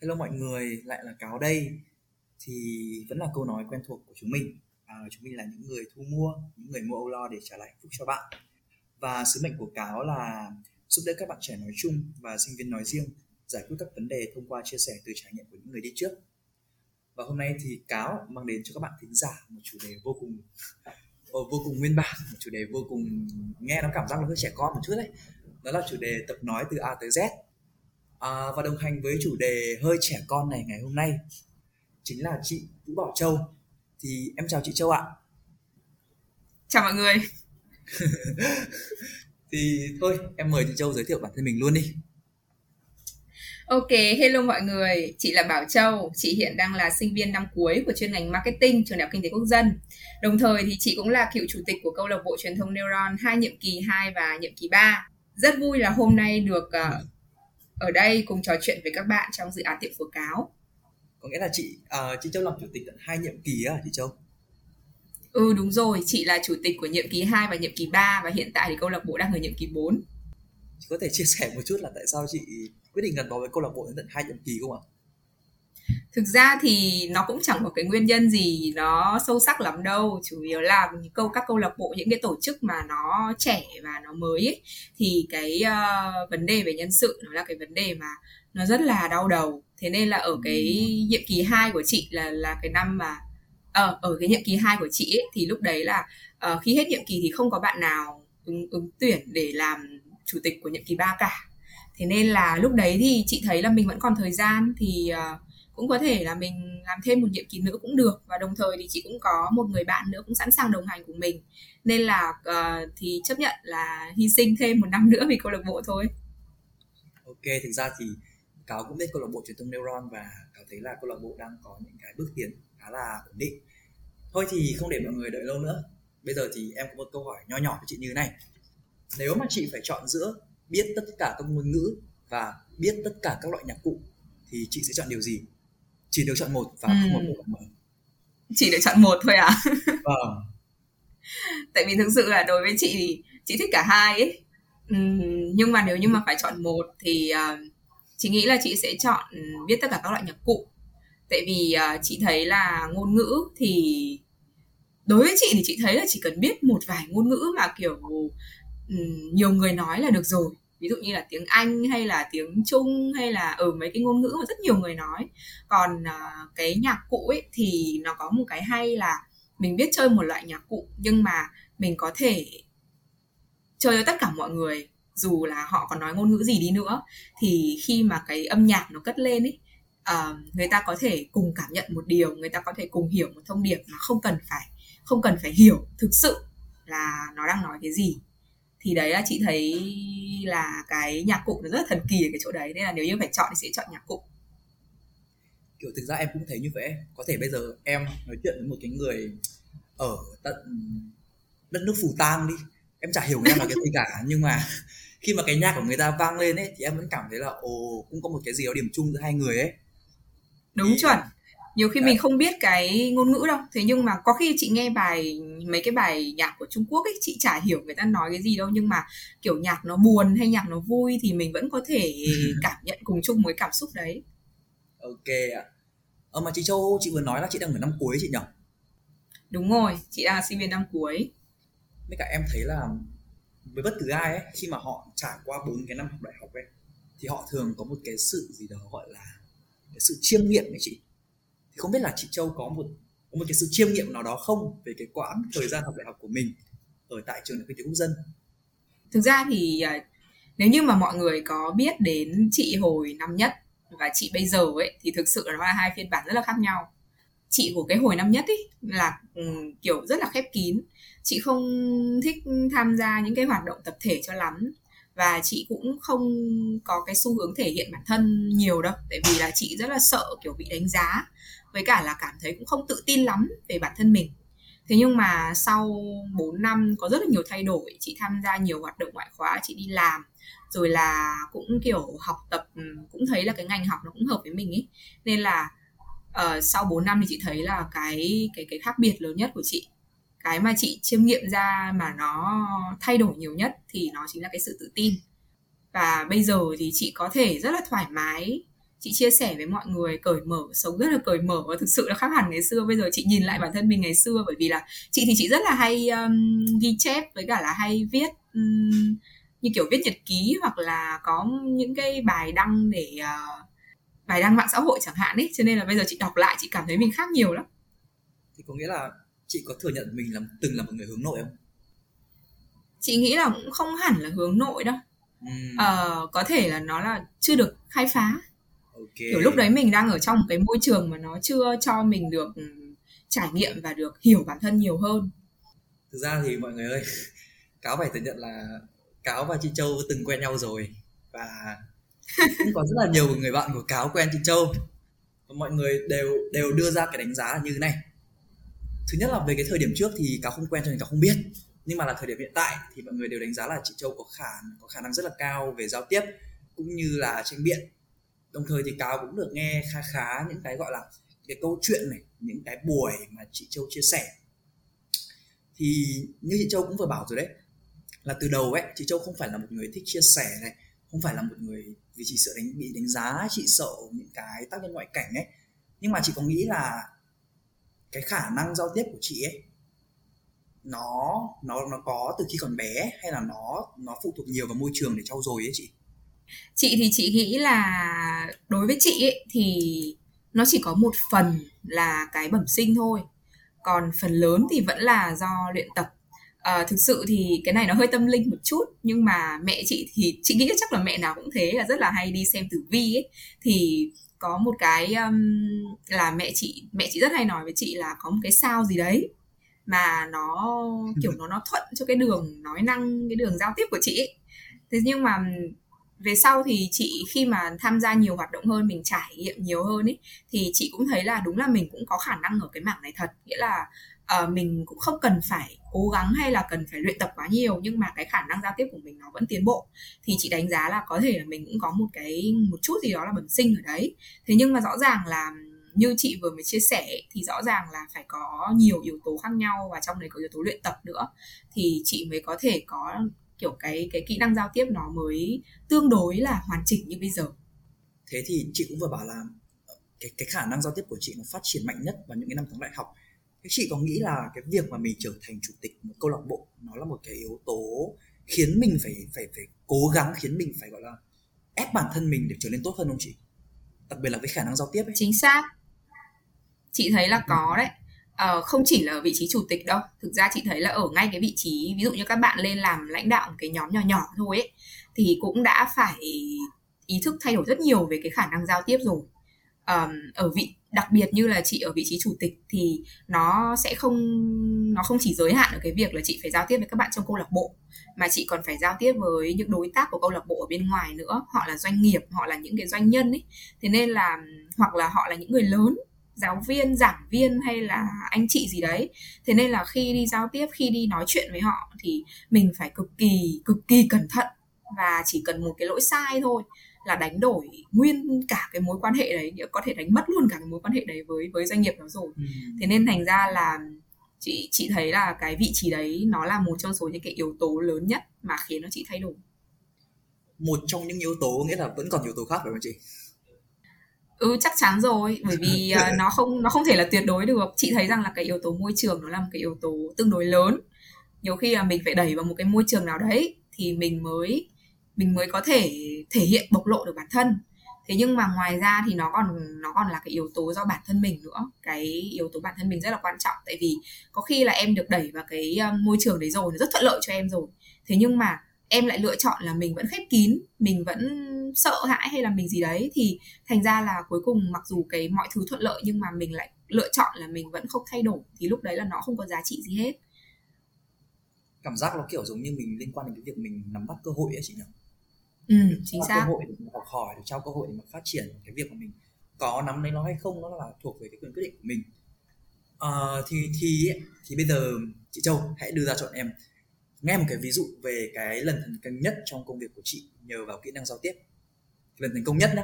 Hello mọi người, lại là Cáo đây. Thì vẫn là câu nói quen thuộc của chúng mình. À, chúng mình là những người thu mua, những người mua Âu Lo để trả lại hạnh phúc cho bạn. Và sứ mệnh của Cáo là giúp đỡ các bạn trẻ nói chung và sinh viên nói riêng giải quyết các vấn đề thông qua chia sẻ từ trải nghiệm của những người đi trước. Và hôm nay thì Cáo mang đến cho các bạn thính giả một chủ đề vô cùng ờ, vô cùng nguyên bản, một chủ đề vô cùng nghe nó cảm giác nó hơi trẻ con một chút đấy. Đó là chủ đề tập nói từ A tới Z à, và đồng hành với chủ đề hơi trẻ con này ngày hôm nay chính là chị Vũ Bảo Châu. Thì em chào chị Châu ạ. Chào mọi người. Thì thôi em mời chị Châu giới thiệu bản thân mình luôn đi. Ok, hello mọi người, chị là Bảo Châu, chị hiện đang là sinh viên năm cuối của chuyên ngành marketing trường Đại học Kinh tế Quốc dân. Đồng thời thì chị cũng là cựu chủ tịch của câu lạc bộ truyền thông Neuron hai nhiệm kỳ 2 và nhiệm kỳ 3. Rất vui là hôm nay được uh, ở đây cùng trò chuyện với các bạn trong dự án tiệm phổ cáo có nghĩa là chị uh, chị Châu làm chủ tịch tận hai nhiệm kỳ á chị Châu Ừ đúng rồi, chị là chủ tịch của nhiệm kỳ 2 và nhiệm kỳ 3 và hiện tại thì câu lạc bộ đang ở nhiệm kỳ 4. Chị có thể chia sẻ một chút là tại sao chị quyết định gắn bó với câu lạc bộ đến tận hai nhiệm kỳ không ạ? Thực ra thì nó cũng chẳng có cái nguyên nhân gì nó sâu sắc lắm đâu. Chủ yếu là những câu các câu lạc bộ những cái tổ chức mà nó trẻ và nó mới ấy, thì cái uh, vấn đề về nhân sự nó là cái vấn đề mà nó rất là đau đầu. Thế nên là ở cái nhiệm kỳ 2 của chị là là cái năm mà ờ, ở cái nhiệm kỳ 2 của chị ấy, thì lúc đấy là uh, khi hết nhiệm kỳ thì không có bạn nào ứng, ứng tuyển để làm chủ tịch của nhiệm kỳ 3 cả. Thế nên là lúc đấy thì chị thấy là mình vẫn còn thời gian thì uh, cũng có thể là mình làm thêm một nhiệm kỳ nữa cũng được và đồng thời thì chị cũng có một người bạn nữa cũng sẵn sàng đồng hành cùng mình. Nên là uh, thì chấp nhận là hy sinh thêm một năm nữa vì câu lạc bộ thôi. Ok thực ra thì cáo cũng biết câu lạc bộ truyền thông neuron và cáo thấy là câu lạc bộ đang có những cái bước tiến khá là ổn định. Thôi thì không để mọi người đợi lâu nữa. Bây giờ thì em có một câu hỏi nho nhỏ với chị như thế này. Nếu mà chị phải chọn giữa biết tất cả các ngôn ngữ và biết tất cả các loại nhạc cụ thì chị sẽ chọn điều gì? Chỉ được chọn một và ừ. không có một mở chỉ được chọn một thôi à? Vâng. Tại vì thực sự là đối với chị thì chị thích cả hai ấy. Nhưng mà nếu như mà phải chọn một thì uh, chị nghĩ là chị sẽ chọn biết tất cả các loại nhạc cụ. Tại vì uh, chị thấy là ngôn ngữ thì đối với chị thì chị thấy là chỉ cần biết một vài ngôn ngữ mà kiểu um, nhiều người nói là được rồi ví dụ như là tiếng anh hay là tiếng trung hay là ở mấy cái ngôn ngữ mà rất nhiều người nói. Còn uh, cái nhạc cụ ấy thì nó có một cái hay là mình biết chơi một loại nhạc cụ nhưng mà mình có thể chơi với tất cả mọi người dù là họ còn nói ngôn ngữ gì đi nữa. Thì khi mà cái âm nhạc nó cất lên ấy uh, người ta có thể cùng cảm nhận một điều người ta có thể cùng hiểu một thông điệp mà không cần phải không cần phải hiểu thực sự là nó đang nói cái gì thì đấy là chị thấy là cái nhạc cụ nó rất là thần kỳ ở cái chỗ đấy nên là nếu như phải chọn thì sẽ chọn nhạc cụ. Kiểu thực ra em cũng thấy như vậy có thể bây giờ em nói chuyện với một cái người ở tận đất nước phù tang đi. Em chả hiểu ta nói cái gì cả nhưng mà khi mà cái nhạc của người ta vang lên ấy thì em vẫn cảm thấy là ồ cũng có một cái gì đó điểm chung giữa hai người ấy. Đúng thì... chuẩn nhiều khi Đấy. mình không biết cái ngôn ngữ đâu. Thế nhưng mà có khi chị nghe bài mấy cái bài nhạc của Trung Quốc ấy chị chả hiểu người ta nói cái gì đâu. Nhưng mà kiểu nhạc nó buồn hay nhạc nó vui thì mình vẫn có thể cảm nhận cùng chung với cảm xúc đấy. Ok ạ. Ờ mà chị Châu chị vừa nói là chị đang ở năm cuối chị nhỉ? Đúng rồi chị đang sinh viên năm cuối. Với cả em thấy là với bất cứ ai ấy khi mà họ trải qua bốn cái năm học đại học ấy thì họ thường có một cái sự gì đó gọi là cái sự chiêm nghiệm ấy chị thì không biết là chị Châu có một có một cái sự chiêm nghiệm nào đó không về cái quãng thời gian học đại học của mình ở tại trường đại học kinh tế quốc dân? Thực ra thì à, nếu như mà mọi người có biết đến chị hồi năm nhất và chị bây giờ ấy, thì thực sự nó là hai phiên bản rất là khác nhau. Chị của cái hồi năm nhất ấy là ừ, kiểu rất là khép kín. Chị không thích tham gia những cái hoạt động tập thể cho lắm và chị cũng không có cái xu hướng thể hiện bản thân nhiều đâu tại vì là chị rất là sợ kiểu bị đánh giá với cả là cảm thấy cũng không tự tin lắm về bản thân mình. Thế nhưng mà sau 4 năm có rất là nhiều thay đổi chị tham gia nhiều hoạt động ngoại khóa chị đi làm rồi là cũng kiểu học tập ừ, cũng thấy là cái ngành học nó cũng hợp với mình ấy. Nên là uh, sau 4 năm thì chị thấy là cái cái cái khác biệt lớn nhất của chị cái mà chị chiêm nghiệm ra mà nó thay đổi nhiều nhất thì nó chính là cái sự tự tin. Và bây giờ thì chị có thể rất là thoải mái. Chị chia sẻ với mọi người cởi mở sống rất là cởi mở và thực sự là khác hẳn ngày xưa. Bây giờ chị nhìn lại bản thân mình ngày xưa bởi vì là chị thì chị rất là hay um, ghi chép với cả là hay viết um, như kiểu viết nhật ký hoặc là có những cái bài đăng để uh, bài đăng mạng xã hội chẳng hạn ấy. Cho nên là bây giờ chị đọc lại chị cảm thấy mình khác nhiều lắm. Thì có nghĩa là chị có thừa nhận mình là từng là một người hướng nội không? Chị nghĩ là cũng không hẳn là hướng nội đâu. Uhm. ờ, có thể là nó là chưa được khai phá. Okay. kiểu lúc đấy mình đang ở trong một cái môi trường mà nó chưa cho mình được trải nghiệm và được hiểu bản thân nhiều hơn. Thực ra thì mọi người ơi cáo phải thừa nhận là cáo và chị châu từng quen nhau rồi và cũng có rất là nhiều người bạn của cáo quen chị châu. Và mọi người đều đều đưa ra cái đánh giá là như thế này thứ nhất là về cái thời điểm trước thì cáo không quen cho nên cáo không biết. Nhưng mà là thời điểm hiện tại thì mọi người đều đánh giá là chị châu có khả có khả năng rất là cao về giao tiếp cũng như là tranh biện. Đồng thời thì cáo cũng được nghe khá khá những cái gọi là cái câu chuyện này, những cái buổi mà chị châu chia sẻ. Thì như chị châu cũng vừa bảo rồi đấy, là từ đầu ấy, chị châu không phải là một người thích chia sẻ này, không phải là một người vì chị sợ đánh, bị đánh giá chị sợ những cái tác nhân ngoại cảnh ấy. Nhưng mà chị có nghĩ là cái khả năng giao tiếp của chị ấy nó nó nó có từ khi còn bé hay là nó nó phụ thuộc nhiều vào môi trường để trau dồi ấy chị? Chị thì chị nghĩ là đối với chị ấy, thì nó chỉ có một phần là cái bẩm sinh thôi. Còn phần lớn thì vẫn là do luyện tập. À, thực sự thì cái này nó hơi tâm linh một chút nhưng mà mẹ chị thì chị nghĩ chắc là mẹ nào cũng thế là rất là hay đi xem tử vi ấy. Thì có một cái um, là mẹ chị mẹ chị rất hay nói với chị là có một cái sao gì đấy mà nó kiểu nó nó thuận cho cái đường nói năng cái đường giao tiếp của chị ấy. thế nhưng mà về sau thì chị khi mà tham gia nhiều hoạt động hơn mình trải nghiệm nhiều hơn ấy thì chị cũng thấy là đúng là mình cũng có khả năng ở cái mảng này thật nghĩa là uh, mình cũng không cần phải cố gắng hay là cần phải luyện tập quá nhiều nhưng mà cái khả năng giao tiếp của mình nó vẫn tiến bộ. Thì chị đánh giá là có thể là mình cũng có một cái một chút gì đó là bẩm sinh ở đấy. Thế nhưng mà rõ ràng là như chị vừa mới chia sẻ thì rõ ràng là phải có nhiều yếu tố khác nhau và trong đấy có yếu tố luyện tập nữa. Thì chị mới có thể có kiểu cái cái kỹ năng giao tiếp nó mới tương đối là hoàn chỉnh như bây giờ. Thế thì chị cũng vừa bảo là cái cái khả năng giao tiếp của chị nó phát triển mạnh nhất vào những cái năm tháng đại học thế chị có nghĩ là cái việc mà mình trở thành chủ tịch một câu lạc bộ nó là một cái yếu tố khiến mình phải phải phải cố gắng khiến mình phải gọi là ép bản thân mình để trở nên tốt hơn không chị? Đặc biệt là với khả năng giao tiếp ấy. chính xác. Chị thấy là có đấy. Ờ, không chỉ là vị trí chủ tịch đâu. Thực ra chị thấy là ở ngay cái vị trí ví dụ như các bạn lên làm lãnh đạo một cái nhóm nhỏ nhỏ thôi ấy thì cũng đã phải ý thức thay đổi rất nhiều về cái khả năng giao tiếp rồi um, ở vị đặc biệt như là chị ở vị trí chủ tịch thì nó sẽ không nó không chỉ giới hạn ở cái việc là chị phải giao tiếp với các bạn trong câu lạc bộ mà chị còn phải giao tiếp với những đối tác của câu lạc bộ ở bên ngoài nữa. Họ là doanh nghiệp họ là những cái doanh nhân ấy. Thế nên là hoặc là họ là những người lớn giáo viên giảng viên hay là anh chị gì đấy. Thế nên là khi đi giao tiếp khi đi nói chuyện với họ thì mình phải cực kỳ cực kỳ cẩn thận và chỉ cần một cái lỗi sai thôi là đánh đổi nguyên cả cái mối quan hệ đấy có thể đánh mất luôn cả cái mối quan hệ đấy với với doanh nghiệp đó rồi. Ừ. thế nên thành ra là chị chị thấy là cái vị trí đấy nó là một trong số những cái yếu tố lớn nhất mà khiến nó chị thay đổi. Một trong những yếu tố nghĩa là vẫn còn yếu tố khác phải không chị? Ừ chắc chắn rồi bởi vì uh, nó không nó không thể là tuyệt đối được. Chị thấy rằng là cái yếu tố môi trường nó là một cái yếu tố tương đối lớn. Nhiều khi là mình phải đẩy vào một cái môi trường nào đấy thì mình mới mình mới có thể thể hiện bộc lộ được bản thân. Thế nhưng mà ngoài ra thì nó còn nó còn là cái yếu tố do bản thân mình nữa. Cái yếu tố bản thân mình rất là quan trọng. Tại vì có khi là em được đẩy vào cái um, môi trường đấy rồi, nó rất thuận lợi cho em rồi. Thế nhưng mà em lại lựa chọn là mình vẫn khép kín, mình vẫn sợ hãi hay là mình gì đấy. Thì thành ra là cuối cùng mặc dù cái mọi thứ thuận lợi nhưng mà mình lại lựa chọn là mình vẫn không thay đổi. Thì lúc đấy là nó không có giá trị gì hết. Cảm giác nó kiểu giống như mình liên quan đến cái việc mình nắm bắt cơ hội ấy chị nhỉ? Ừ, chính xác cơ hội để học hỏi để trao cơ hội để mà phát triển cái việc của mình có nắm lấy nó hay không nó là thuộc về cái quyền quyết định của mình. À, thì thì thì bây giờ chị Châu hãy đưa ra chọn em nghe một cái ví dụ về cái lần thành công nhất trong công việc của chị nhờ vào kỹ năng giao tiếp. Lần thành công nhất đó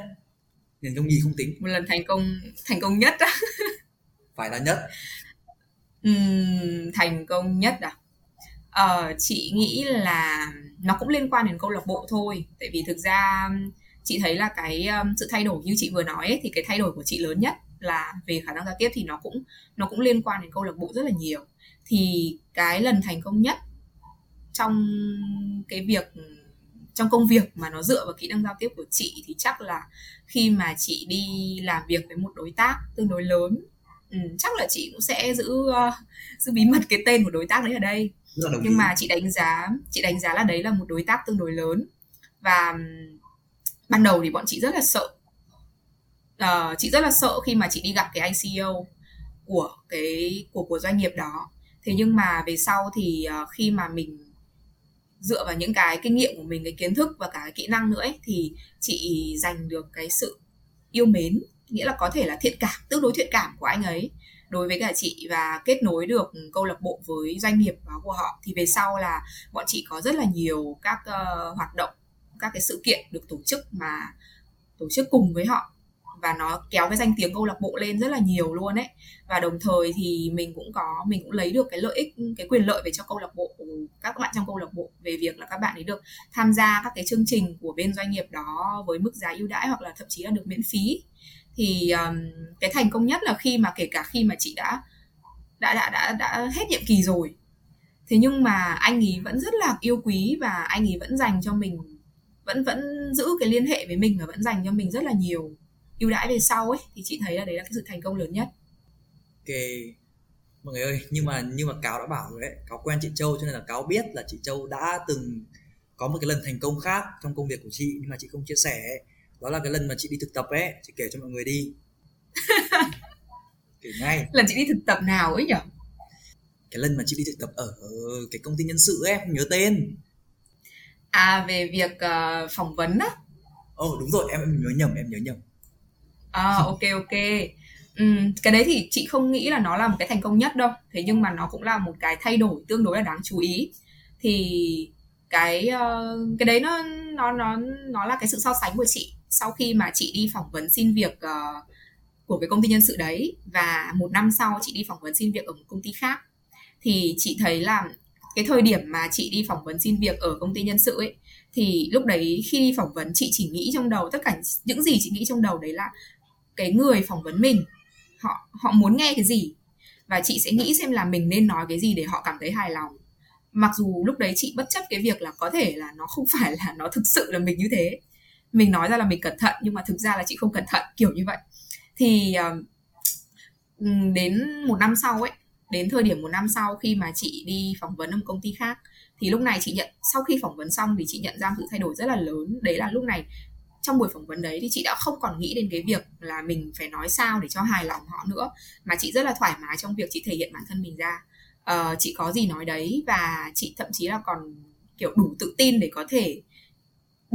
lần công nhì không tính. Một lần thành công thành công nhất á. Phải là nhất. Uhm, thành công nhất à ờ, chị nghĩ là nó cũng liên quan đến câu lạc bộ thôi. Tại vì thực ra chị thấy là cái um, sự thay đổi như chị vừa nói ấy, thì cái thay đổi của chị lớn nhất là về khả năng giao tiếp thì nó cũng nó cũng liên quan đến câu lạc bộ rất là nhiều. Thì cái lần thành công nhất trong cái việc trong công việc mà nó dựa vào kỹ năng giao tiếp của chị thì chắc là khi mà chị đi làm việc với một đối tác tương đối lớn ừ, chắc là chị cũng sẽ giữ uh, giữ bí mật cái tên của đối tác đấy ở đây nhưng mà chị đánh giá chị đánh giá là đấy là một đối tác tương đối lớn. Và ban đầu thì bọn chị rất là sợ. Uh, chị rất là sợ khi mà chị đi gặp cái anh CEO của cái của của doanh nghiệp đó. Thế nhưng mà về sau thì uh, khi mà mình dựa vào những cái kinh nghiệm của mình cái kiến thức và cả cái kỹ năng nữa ấy, thì chị giành được cái sự yêu mến nghĩa là có thể là thiện cảm tương đối thiện cảm của anh ấy đối với cả chị và kết nối được câu lạc bộ với doanh nghiệp đó của họ thì về sau là bọn chị có rất là nhiều các uh, hoạt động các cái sự kiện được tổ chức mà tổ chức cùng với họ. Và nó kéo cái danh tiếng câu lạc bộ lên rất là nhiều luôn ấy. Và đồng thời thì mình cũng có mình cũng lấy được cái lợi ích cái quyền lợi về cho câu lạc bộ các bạn trong câu lạc bộ về việc là các bạn ấy được tham gia các cái chương trình của bên doanh nghiệp đó với mức giá ưu đãi hoặc là thậm chí là được miễn phí thì um, cái thành công nhất là khi mà kể cả khi mà chị đã đã đã đã đã hết nhiệm kỳ rồi. Thế nhưng mà anh ấy vẫn rất là yêu quý và anh ấy vẫn dành cho mình vẫn vẫn giữ cái liên hệ với mình và vẫn dành cho mình rất là nhiều. Ưu đãi về sau ấy thì chị thấy là đấy là cái sự thành công lớn nhất. Ok. Mọi người ơi nhưng mà nhưng mà cáo đã bảo rồi đấy. Cáo quen chị châu cho nên là cáo biết là chị châu đã từng có một cái lần thành công khác trong công việc của chị nhưng mà chị không chia sẻ đó là cái lần mà chị đi thực tập ấy chị kể cho mọi người đi. Kể ngay. Lần chị đi thực tập nào ấy nhở? Cái lần mà chị đi thực tập ở cái công ty nhân sự ấy không nhớ tên. À về việc uh, phỏng vấn á. Ồ oh, đúng rồi em em nhớ nhầm em nhớ nhầm. À ok ok. Uhm, cái đấy thì chị không nghĩ là nó là một cái thành công nhất đâu. Thế nhưng mà nó cũng là một cái thay đổi tương đối là đáng chú ý. Thì cái uh, cái đấy nó nó nó nó là cái sự so sánh của chị sau khi mà chị đi phỏng vấn xin việc uh, của cái công ty nhân sự đấy và một năm sau chị đi phỏng vấn xin việc ở một công ty khác thì chị thấy là cái thời điểm mà chị đi phỏng vấn xin việc ở công ty nhân sự ấy thì lúc đấy khi đi phỏng vấn chị chỉ nghĩ trong đầu tất cả những gì chị nghĩ trong đầu đấy là cái người phỏng vấn mình họ họ muốn nghe cái gì và chị sẽ nghĩ xem là mình nên nói cái gì để họ cảm thấy hài lòng. Mặc dù lúc đấy chị bất chấp cái việc là có thể là nó không phải là nó thực sự là mình như thế mình nói ra là mình cẩn thận nhưng mà thực ra là chị không cẩn thận kiểu như vậy. Thì uh, đến một năm sau ấy đến thời điểm một năm sau khi mà chị đi phỏng vấn ở một công ty khác thì lúc này chị nhận sau khi phỏng vấn xong thì chị nhận ra sự thay đổi rất là lớn. Đấy là lúc này trong buổi phỏng vấn đấy thì chị đã không còn nghĩ đến cái việc là mình phải nói sao để cho hài lòng họ nữa mà chị rất là thoải mái trong việc chị thể hiện bản thân mình ra. Uh, chị có gì nói đấy và chị thậm chí là còn kiểu đủ tự tin để có thể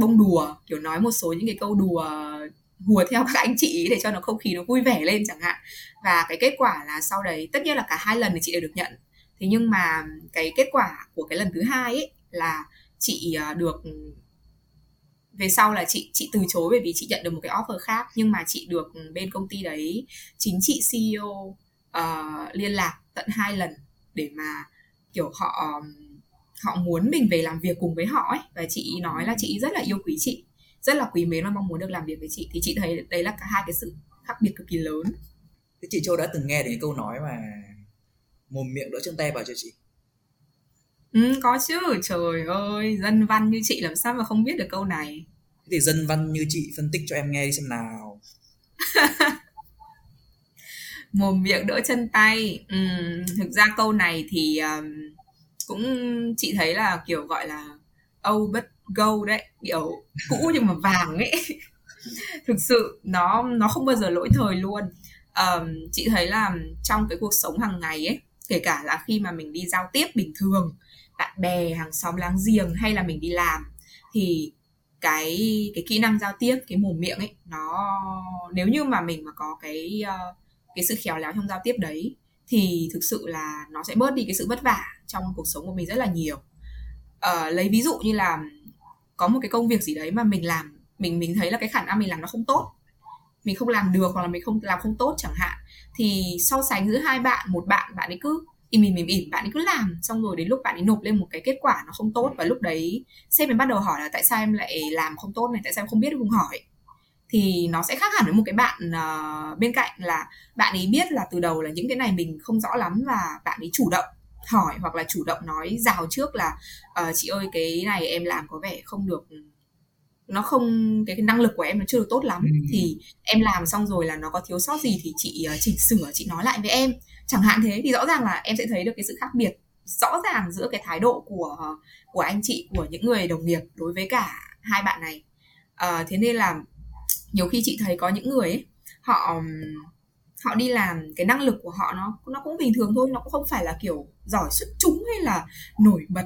bông đùa kiểu nói một số những cái câu đùa hùa theo các anh chị để cho nó không khí nó vui vẻ lên chẳng hạn. Và cái kết quả là sau đấy tất nhiên là cả hai lần thì chị đều được nhận. Thế nhưng mà cái kết quả của cái lần thứ hai ấy là chị à, được về sau là chị chị từ chối bởi vì chị nhận được một cái offer khác. Nhưng mà chị được bên công ty đấy chính chị CEO uh, ờ, liên lạc tận hai lần để mà kiểu họ họ muốn mình về làm việc cùng với họ ấy. Và chị nói là chị rất là yêu quý chị rất là quý mến và mong muốn được làm việc với chị. Thì chị thấy đấy là cả hai cái sự khác biệt cực kỳ lớn. Thế chị châu đã từng nghe đến câu nói mà mồm miệng đỡ chân tay vào cho chị? Ừ, có chứ. Trời ơi dân văn như chị làm sao mà không biết được câu này? Thế thì dân văn như chị phân tích cho em nghe đi xem nào. Mồm miệng đỡ chân tay. Ừ, thực ra câu này thì um, cũng chị thấy là kiểu gọi là oh but go đấy kiểu cũ nhưng mà vàng ấy. Thực sự nó nó không bao giờ lỗi thời luôn. Um, chị thấy là trong cái cuộc sống hàng ngày ấy kể cả là khi mà mình đi giao tiếp bình thường bạn bè hàng xóm láng giềng hay là mình đi làm thì cái cái kỹ năng giao tiếp cái mồm miệng ấy nó nếu như mà mình mà có cái uh, cái sự khéo léo trong giao tiếp đấy thì thực sự là nó sẽ bớt đi cái sự vất vả trong cuộc sống của mình rất là nhiều. Uh, lấy ví dụ như là có một cái công việc gì đấy mà mình làm mình mình thấy là cái khả năng mình làm nó không tốt mình không làm được hoặc là mình không làm không tốt chẳng hạn thì so sánh giữa hai bạn một bạn bạn ấy cứ im im im im bạn ấy cứ làm xong rồi đến lúc bạn ấy nộp lên một cái kết quả nó không tốt và lúc đấy sếp mới bắt đầu hỏi là tại sao em lại làm không tốt này tại sao em không biết không hỏi thì nó sẽ khác hẳn với một cái bạn uh, bên cạnh là bạn ấy biết là từ đầu là những cái này mình không rõ lắm và bạn ấy chủ động hỏi hoặc là chủ động nói rào trước là uh, chị ơi cái này em làm có vẻ không được nó không cái, cái năng lực của em nó chưa được tốt lắm. Ừ. thì em làm xong rồi là nó có thiếu sót gì thì chị uh, chỉnh sửa chị nói lại với em. Chẳng hạn thế thì rõ ràng là em sẽ thấy được cái sự khác biệt rõ ràng giữa cái thái độ của của anh chị của những người đồng nghiệp đối với cả hai bạn này. Uh, thế nên là nhiều khi chị thấy có những người ấy, họ họ đi làm cái năng lực của họ nó nó cũng bình thường thôi nó cũng không phải là kiểu giỏi xuất chúng hay là nổi bật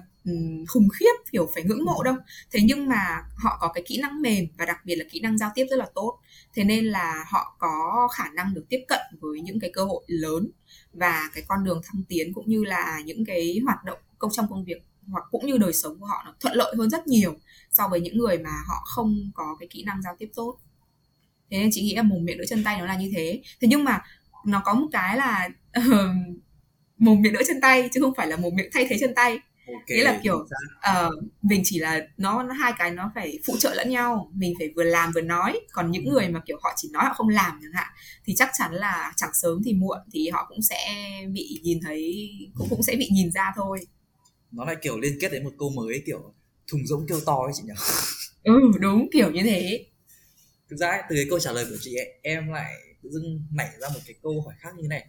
khủng khiếp kiểu phải ngưỡng mộ đâu. Thế nhưng mà họ có cái kỹ năng mềm và đặc biệt là kỹ năng giao tiếp rất là tốt. Thế nên là họ có khả năng được tiếp cận với những cái cơ hội lớn và cái con đường thăng tiến cũng như là những cái hoạt động công trong công việc hoặc cũng như đời sống của họ nó thuận lợi hơn rất nhiều so với những người mà họ không có cái kỹ năng giao tiếp tốt thế nên chị nghĩ là mồm miệng đỡ chân tay nó là như thế. Thế nhưng mà nó có một cái là uh, mồm miệng đỡ chân tay chứ không phải là mồm miệng thay thế chân tay. Okay, nghĩa là kiểu uh, mình chỉ là nó, nó hai cái nó phải phụ trợ lẫn nhau. Mình phải vừa làm vừa nói. Còn những người mà kiểu họ chỉ nói họ không làm chẳng hạn thì chắc chắn là chẳng sớm thì muộn thì họ cũng sẽ bị nhìn thấy cũng cũng sẽ bị nhìn ra thôi. Nó lại kiểu liên kết đến một câu mới kiểu thùng rỗng kêu to ấy chị nhỉ? Ừ đúng kiểu như thế thực ra từ cái câu trả lời của chị ấy, em lại tự dưng nảy ra một cái câu hỏi khác như này.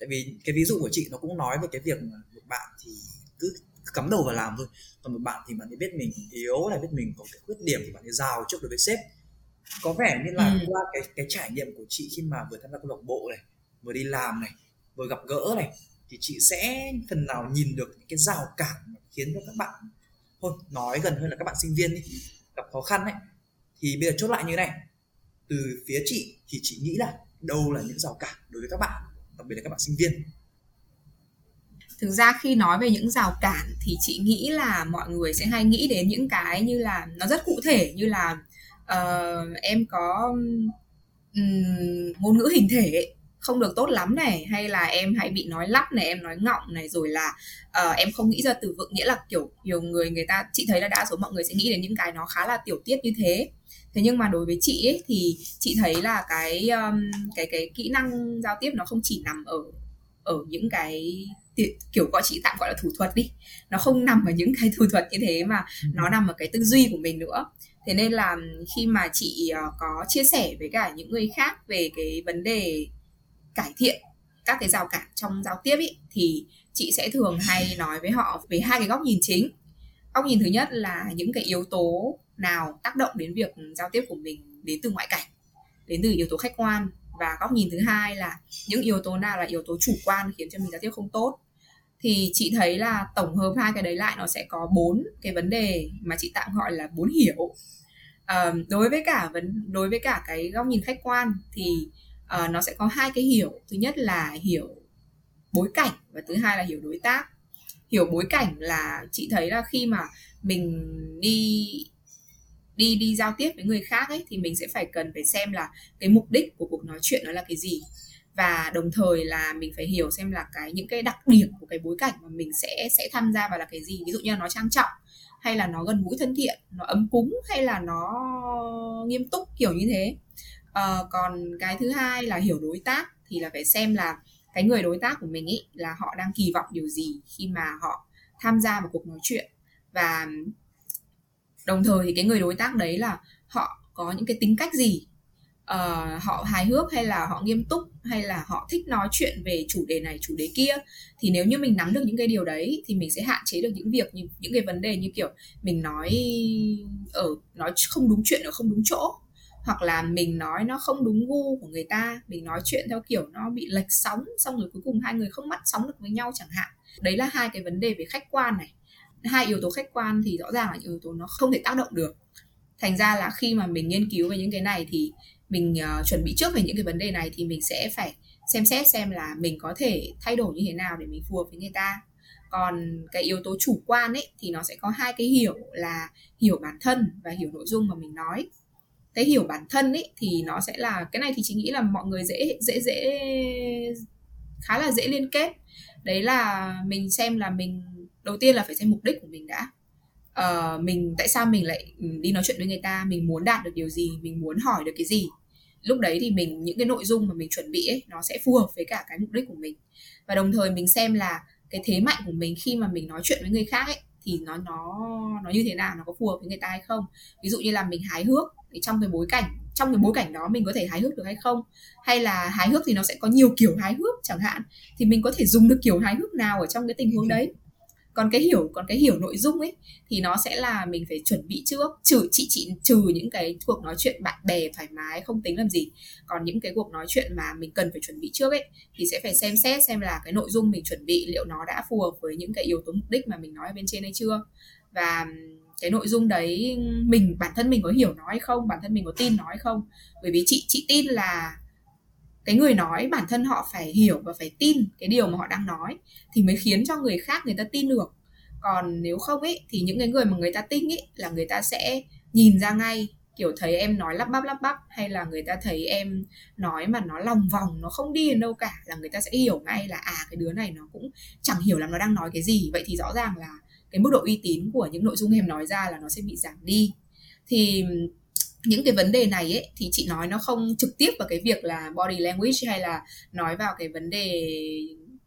Tại vì cái ví dụ của chị nó cũng nói về cái việc mà một bạn thì cứ cắm đầu vào làm thôi còn một bạn thì bạn ấy biết mình yếu là biết mình có cái khuyết điểm thì bạn ấy rào trước đối với sếp. Có vẻ như là ừ. qua cái cái trải nghiệm của chị khi mà vừa tham gia câu lạc bộ này vừa đi làm này vừa gặp gỡ này thì chị sẽ phần nào nhìn được những cái rào cản mà khiến cho các bạn thôi nói gần hơn là các bạn sinh viên đi gặp khó khăn ấy. Thì bây giờ chốt lại như này từ phía chị thì chị nghĩ là đâu là những rào cản đối với các bạn đặc biệt là các bạn sinh viên. Thực ra khi nói về những rào cản thì chị nghĩ là mọi người sẽ hay nghĩ đến những cái như là nó rất cụ thể như là uh, em có um, ngôn ngữ hình thể không được tốt lắm này hay là em hay bị nói lắp này em nói ngọng này rồi là uh, em không nghĩ ra từ vựng nghĩa là kiểu nhiều người người ta chị thấy là đa số mọi người sẽ nghĩ đến những cái nó khá là tiểu tiết như thế. Thế nhưng mà đối với chị ấy, thì chị thấy là cái um, cái cái kỹ năng giao tiếp nó không chỉ nằm ở ở những cái kiểu gọi chị tạm gọi là thủ thuật đi. Nó không nằm ở những cái thủ thuật như thế mà ừ. nó nằm ở cái tư duy của mình nữa. Thế nên là khi mà chị uh, có chia sẻ với cả những người khác về cái vấn đề cải thiện các cái rào cản trong giao tiếp ý, thì chị sẽ thường hay nói với họ về hai cái góc nhìn chính. Góc nhìn thứ nhất là những cái yếu tố nào tác động đến việc giao tiếp của mình đến từ ngoại cảnh đến từ yếu tố khách quan. Và góc nhìn thứ hai là những yếu tố nào là yếu tố chủ quan khiến cho mình giao tiếp không tốt. Thì chị thấy là tổng hợp hai cái đấy lại nó sẽ có bốn cái vấn đề mà chị tạm gọi là bốn hiểu. À, đối với cả vấn đối với cả cái góc nhìn khách quan thì uh, nó sẽ có hai cái hiểu. Thứ nhất là hiểu bối cảnh và thứ hai là hiểu đối tác. Hiểu bối cảnh là chị thấy là khi mà mình đi đi đi giao tiếp với người khác ấy thì mình sẽ phải cần phải xem là cái mục đích của cuộc nói chuyện nó là cái gì. Và đồng thời là mình phải hiểu xem là cái những cái đặc điểm của cái bối cảnh mà mình sẽ sẽ tham gia vào là cái gì. Ví dụ như là nó trang trọng hay là nó gần gũi thân thiện nó ấm cúng hay là nó nghiêm túc kiểu như thế à, còn cái thứ hai là hiểu đối tác thì là phải xem là cái người đối tác của mình ý là họ đang kỳ vọng điều gì khi mà họ tham gia vào cuộc nói chuyện. Và đồng thời thì cái người đối tác đấy là họ có những cái tính cách gì? Uh, họ hài hước hay là họ nghiêm túc hay là họ thích nói chuyện về chủ đề này chủ đề kia? Thì nếu như mình nắm được những cái điều đấy thì mình sẽ hạn chế được những việc như những cái vấn đề như kiểu mình nói ở nói không đúng chuyện ở không đúng chỗ hoặc là mình nói nó không đúng gu của người ta mình nói chuyện theo kiểu nó bị lệch sóng xong rồi cuối cùng hai người không bắt sóng được với nhau chẳng hạn. Đấy là hai cái vấn đề về khách quan này. Hai yếu tố khách quan thì rõ ràng là yếu tố nó không thể tác động được. Thành ra là khi mà mình nghiên cứu về những cái này thì mình uh, chuẩn bị trước về những cái vấn đề này thì mình sẽ phải xem xét xem là mình có thể thay đổi như thế nào để mình phù hợp với người ta. Còn cái yếu tố chủ quan ấy thì nó sẽ có hai cái hiểu là hiểu bản thân và hiểu nội dung mà mình nói cái hiểu bản thân ấy thì nó sẽ là cái này thì chị nghĩ là mọi người dễ dễ dễ khá là dễ liên kết. Đấy là mình xem là mình đầu tiên là phải xem mục đích của mình đã. Uh, mình tại sao mình lại ừ, đi nói chuyện với người ta? Mình muốn đạt được điều gì? Mình muốn hỏi được cái gì? Lúc đấy thì mình những cái nội dung mà mình chuẩn bị ấy nó sẽ phù hợp với cả cái mục đích của mình. Và đồng thời mình xem là cái thế mạnh của mình khi mà mình nói chuyện với người khác ấy thì nó nó nó như thế nào, nó có phù hợp với người ta hay không. Ví dụ như là mình hái hước, thì trong cái bối cảnh, trong cái bối cảnh đó mình có thể hái hước được hay không? Hay là hái hước thì nó sẽ có nhiều kiểu hái hước chẳng hạn, thì mình có thể dùng được kiểu hái hước nào ở trong cái tình huống đấy? Còn cái hiểu, còn cái hiểu nội dung ấy, thì nó sẽ là mình phải chuẩn bị trước, trừ, chị chị, trừ những cái cuộc nói chuyện bạn bè thoải mái, không tính làm gì. Còn những cái cuộc nói chuyện mà mình cần phải chuẩn bị trước ấy, thì sẽ phải xem xét xem là cái nội dung mình chuẩn bị, liệu nó đã phù hợp với những cái yếu tố mục đích mà mình nói ở bên trên hay chưa. Và cái nội dung đấy, mình, bản thân mình có hiểu nó hay không, bản thân mình có tin nó hay không? Bởi vì chị chị tin là cái người nói bản thân họ phải hiểu và phải tin cái điều mà họ đang nói thì mới khiến cho người khác người ta tin được. Còn nếu không ấy, thì những cái người mà người ta tin ấy là người ta sẽ nhìn ra ngay, kiểu thấy em nói lắp bắp lắp bắp, hay là người ta thấy em nói mà nó lòng vòng, nó không đi đến đâu cả, là người ta sẽ hiểu ngay là à cái đứa này nó cũng chẳng hiểu là nó đang nói cái gì. Vậy thì rõ ràng là cái mức độ uy tín của những nội dung em nói ra là nó sẽ bị giảm đi. Thì những cái vấn đề này ấy thì chị nói nó không trực tiếp vào cái việc là body language hay là nói vào cái vấn đề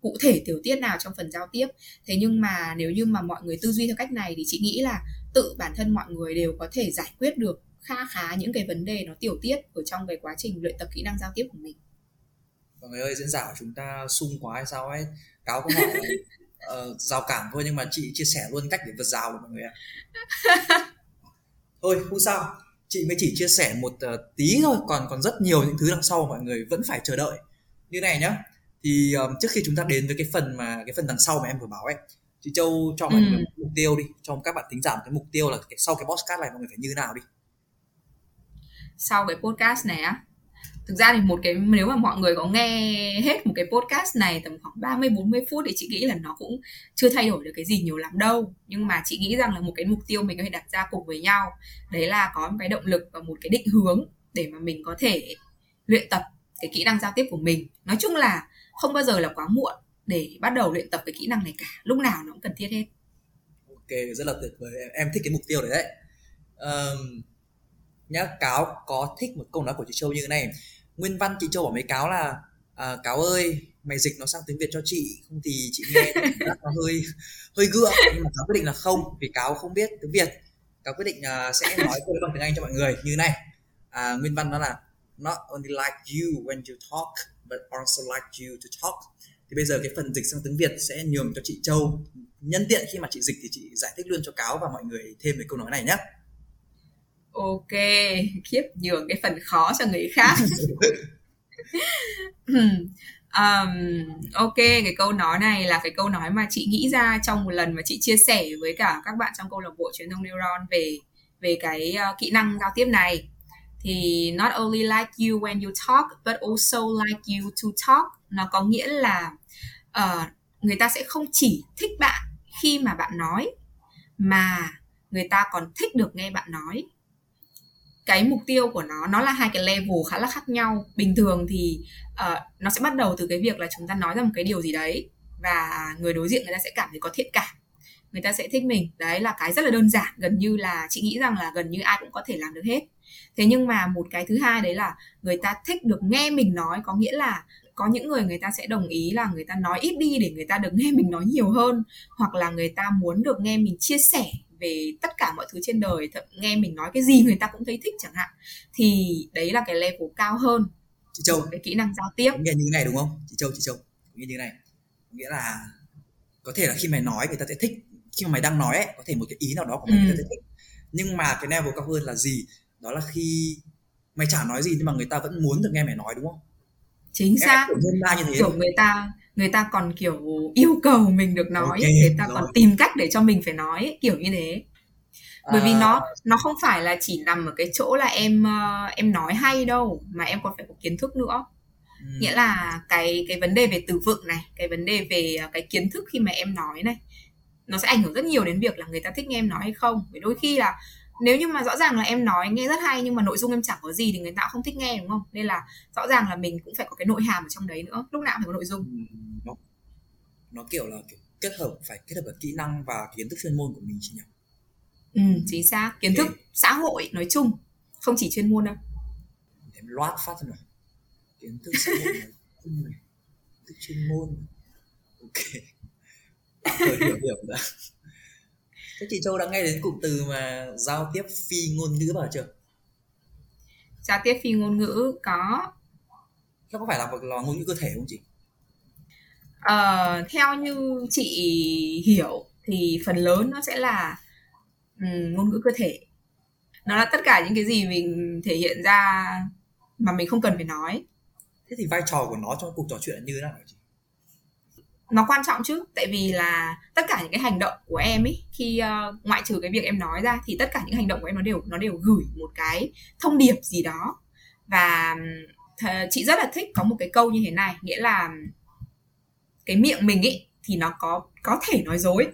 cụ thể tiểu tiết nào trong phần giao tiếp. Thế nhưng mà nếu như mà mọi người tư duy theo cách này thì chị nghĩ là tự bản thân mọi người đều có thể giải quyết được kha khá những cái vấn đề nó tiểu tiết ở trong cái quá trình luyện tập kỹ năng giao tiếp của mình. Mọi người ơi diễn giả của chúng ta sung quá hay sao ấy? Cáo có hỏi uh, rào cản thôi nhưng mà chị chia sẻ luôn cách để vượt rào được mọi người ạ. Thôi không sao chị mới chỉ chia sẻ một uh, tí thôi còn còn rất nhiều những thứ đằng sau mọi người vẫn phải chờ đợi như này nhá thì um, trước khi chúng ta đến với cái phần mà cái phần đằng sau mà em vừa bảo ấy chị châu cho mọi ừ. người mục tiêu đi cho các bạn tính giảm cái mục tiêu là cái, sau cái podcast này mọi người phải như thế nào đi sau cái podcast này á thực ra thì một cái nếu mà mọi người có nghe hết một cái podcast này tầm khoảng 30 40 phút thì chị nghĩ là nó cũng chưa thay đổi được cái gì nhiều lắm đâu. Nhưng mà chị nghĩ rằng là một cái mục tiêu mình có thể đặt ra cùng với nhau đấy là có một cái động lực và một cái định hướng để mà mình có thể luyện tập cái kỹ năng giao tiếp của mình. Nói chung là không bao giờ là quá muộn để bắt đầu luyện tập cái kỹ năng này cả. Lúc nào nó cũng cần thiết hết. Ok rất là tuyệt vời. Em, em thích cái mục tiêu đấy đấy. Um, nhá cáo có thích một câu nói của chị châu như thế này nguyên văn chị châu bảo mấy cáo là à, cáo ơi mày dịch nó sang tiếng việt cho chị không thì chị nghe nó hơi hơi gượng. Nhưng mà cáo quyết định là không vì cáo không biết tiếng việt. Cáo quyết định uh, sẽ nói câu bằng tiếng anh cho mọi người như này. À, nguyên văn đó là not only like you when you talk but also like you to talk. Thì bây giờ cái phần dịch sang tiếng việt sẽ nhường cho chị châu nhân tiện khi mà chị dịch thì chị giải thích luôn cho cáo và mọi người thêm về câu nói này nhé ok khiếp nhường cái phần khó cho người khác. Um, ok cái câu nói này là cái câu nói mà chị nghĩ ra trong một lần mà chị chia sẻ với cả các bạn trong câu lạc bộ truyền thông neuron về về cái uh, kỹ năng giao tiếp này. Thì not only like you when you talk but also like you to talk. Nó có nghĩa là uh, người ta sẽ không chỉ thích bạn khi mà bạn nói mà người ta còn thích được nghe bạn nói cái mục tiêu của nó nó là hai cái level khá là khác nhau. Bình thường thì uh, nó sẽ bắt đầu từ cái việc là chúng ta nói ra một cái điều gì đấy và người đối diện người ta sẽ cảm thấy có thiện cảm người ta sẽ thích mình. Đấy là cái rất là đơn giản gần như là chị nghĩ rằng là gần như ai cũng có thể làm được hết. Thế nhưng mà một cái thứ hai đấy là người ta thích được nghe mình nói có nghĩa là có những người người ta sẽ đồng ý là người ta nói ít đi để người ta được nghe mình nói nhiều hơn hoặc là người ta muốn được nghe mình chia sẻ về tất cả mọi thứ trên đời thậm nghe mình nói cái gì người ta cũng thấy thích chẳng hạn thì đấy là cái level cao hơn chị châu cái kỹ năng giao tiếp. Nghe như này đúng không? Chị châu chị châu như này. Nghĩa là có thể là khi mày nói người ta sẽ thích khi mà mày đang nói ấy, có thể một cái ý nào đó của mày ừ. người ta sẽ thích. Nhưng mà cái level cao hơn là gì? Đó là khi mày chả nói gì nhưng mà người ta vẫn muốn được nghe mày nói đúng không? Chính xác. như thế. Kiểu người ta người ta còn kiểu yêu cầu mình được nói okay, người ta rồi. còn tìm cách để cho mình phải nói kiểu như thế bởi à... vì nó nó không phải là chỉ nằm ở cái chỗ là em uh, em nói hay đâu mà em còn phải có kiến thức nữa ừ. nghĩa là cái cái vấn đề về từ vựng này cái vấn đề về uh, cái kiến thức khi mà em nói này nó sẽ ảnh hưởng rất nhiều đến việc là người ta thích nghe em nói hay không vì đôi khi là nếu như mà rõ ràng là em nói nghe rất hay nhưng mà nội dung em chẳng có gì thì người ta không thích nghe đúng không? Nên là rõ ràng là mình cũng phải có cái nội hàm ở trong đấy nữa lúc nào phải có nội dung. Nó kiểu là kiểu kết hợp phải kết hợp cả kỹ năng và kiến thức chuyên môn của mình chị nhỉ? Ừ chính xác. Kiến okay. thức xã hội nói chung không chỉ chuyên môn đâu. Em loát phát nào kiến thức xã hội này. Kiến thức chuyên môn. Ok. Hiểu hiểu đã thế chị châu đã nghe đến cụm từ mà giao tiếp phi ngôn ngữ bao chưa? Giao tiếp phi ngôn ngữ có. Nó có phải là một là ngôn ngữ cơ thể không chị? Uh, theo như chị hiểu thì phần lớn nó sẽ là um, ngôn ngữ cơ thể. Nó là tất cả những cái gì mình thể hiện ra mà mình không cần phải nói. Thế thì vai trò của nó trong cuộc trò chuyện như thế nào chị nó quan trọng chứ tại vì là tất cả những cái hành động của em ấy khi uh, ngoại trừ cái việc em nói ra thì tất cả những hành động của em nó đều nó đều gửi một cái thông điệp gì đó. Và th- chị rất là thích có một cái câu như thế này nghĩa là cái miệng mình ấy thì nó có có thể nói dối